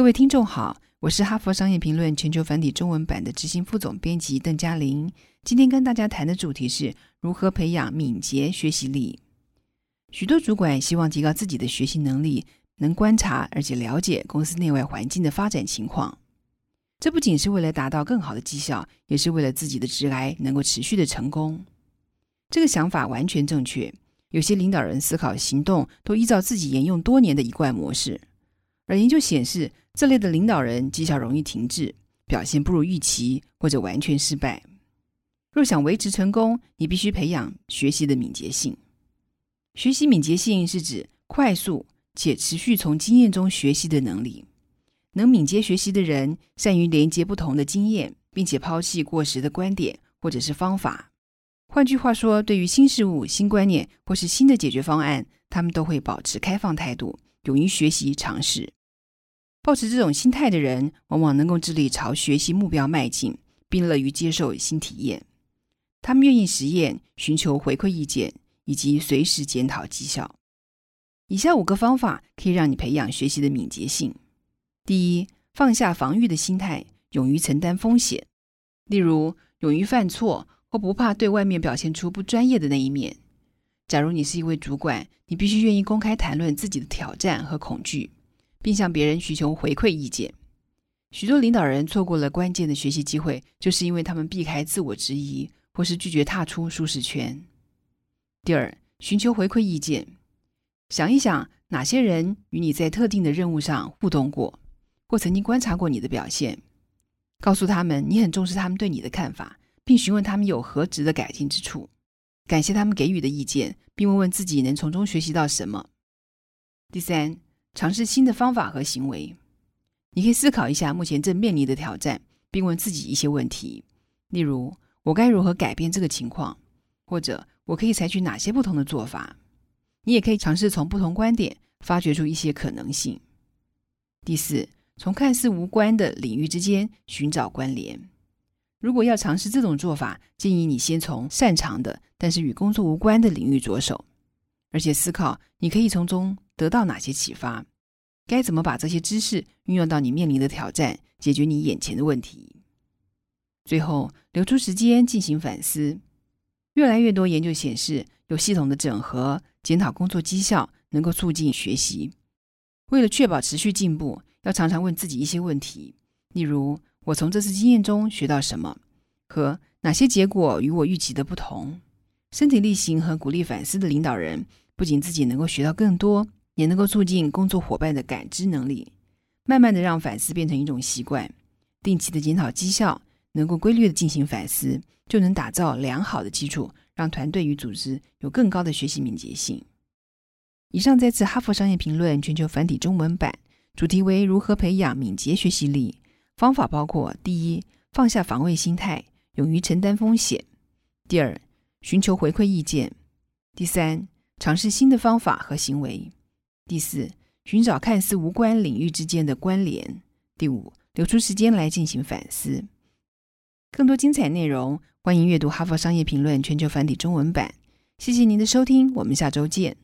各位听众好，我是哈佛商业评论全球繁体中文版的执行副总编辑邓嘉玲。今天跟大家谈的主题是如何培养敏捷学习力。许多主管希望提高自己的学习能力，能观察而且了解公司内外环境的发展情况。这不仅是为了达到更好的绩效，也是为了自己的职来能够持续的成功。这个想法完全正确。有些领导人思考行动都依照自己沿用多年的一贯模式，而研究显示，这类的领导人绩效容易停滞，表现不如预期或者完全失败。若想维持成功，你必须培养学习的敏捷性。学习敏捷性是指快速且持续从经验中学习的能力。能敏捷学习的人，善于连接不同的经验，并且抛弃过时的观点或者是方法。换句话说，对于新事物、新观念或是新的解决方案，他们都会保持开放态度，勇于学习尝试。保持这种心态的人，往往能够致力朝学习目标迈进，并乐于接受新体验。他们愿意实验、寻求回馈意见，以及随时检讨绩效。以下五个方法可以让你培养学习的敏捷性。第一，放下防御的心态，勇于承担风险。例如，勇于犯错，或不怕对外面表现出不专业的那一面。假如你是一位主管，你必须愿意公开谈论自己的挑战和恐惧，并向别人寻求回馈意见。许多领导人错过了关键的学习机会，就是因为他们避开自我质疑。或是拒绝踏出舒适圈。第二，寻求回馈意见，想一想哪些人与你在特定的任务上互动过，或曾经观察过你的表现，告诉他们你很重视他们对你的看法，并询问他们有何值得改进之处，感谢他们给予的意见，并问问自己能从中学习到什么。第三，尝试新的方法和行为，你可以思考一下目前正面临的挑战，并问自己一些问题，例如。我该如何改变这个情况？或者我可以采取哪些不同的做法？你也可以尝试从不同观点发掘出一些可能性。第四，从看似无关的领域之间寻找关联。如果要尝试这种做法，建议你先从擅长的但是与工作无关的领域着手，而且思考你可以从中得到哪些启发，该怎么把这些知识运用到你面临的挑战，解决你眼前的问题。最后，留出时间进行反思。越来越多研究显示，有系统的整合、检讨工作绩效，能够促进学习。为了确保持续进步，要常常问自己一些问题，例如：我从这次经验中学到什么？和哪些结果与我预期的不同？身体力行和鼓励反思的领导人，不仅自己能够学到更多，也能够促进工作伙伴的感知能力。慢慢的，让反思变成一种习惯，定期的检讨绩效。能够规律的进行反思，就能打造良好的基础，让团队与组织有更高的学习敏捷性。以上再次《哈佛商业评论》全球繁体中文版，主题为如何培养敏捷学习力。方法包括：第一，放下防卫心态，勇于承担风险；第二，寻求回馈意见；第三，尝试新的方法和行为；第四，寻找看似无关领域之间的关联；第五，留出时间来进行反思。更多精彩内容，欢迎阅读《哈佛商业评论》全球繁体中文版。谢谢您的收听，我们下周见。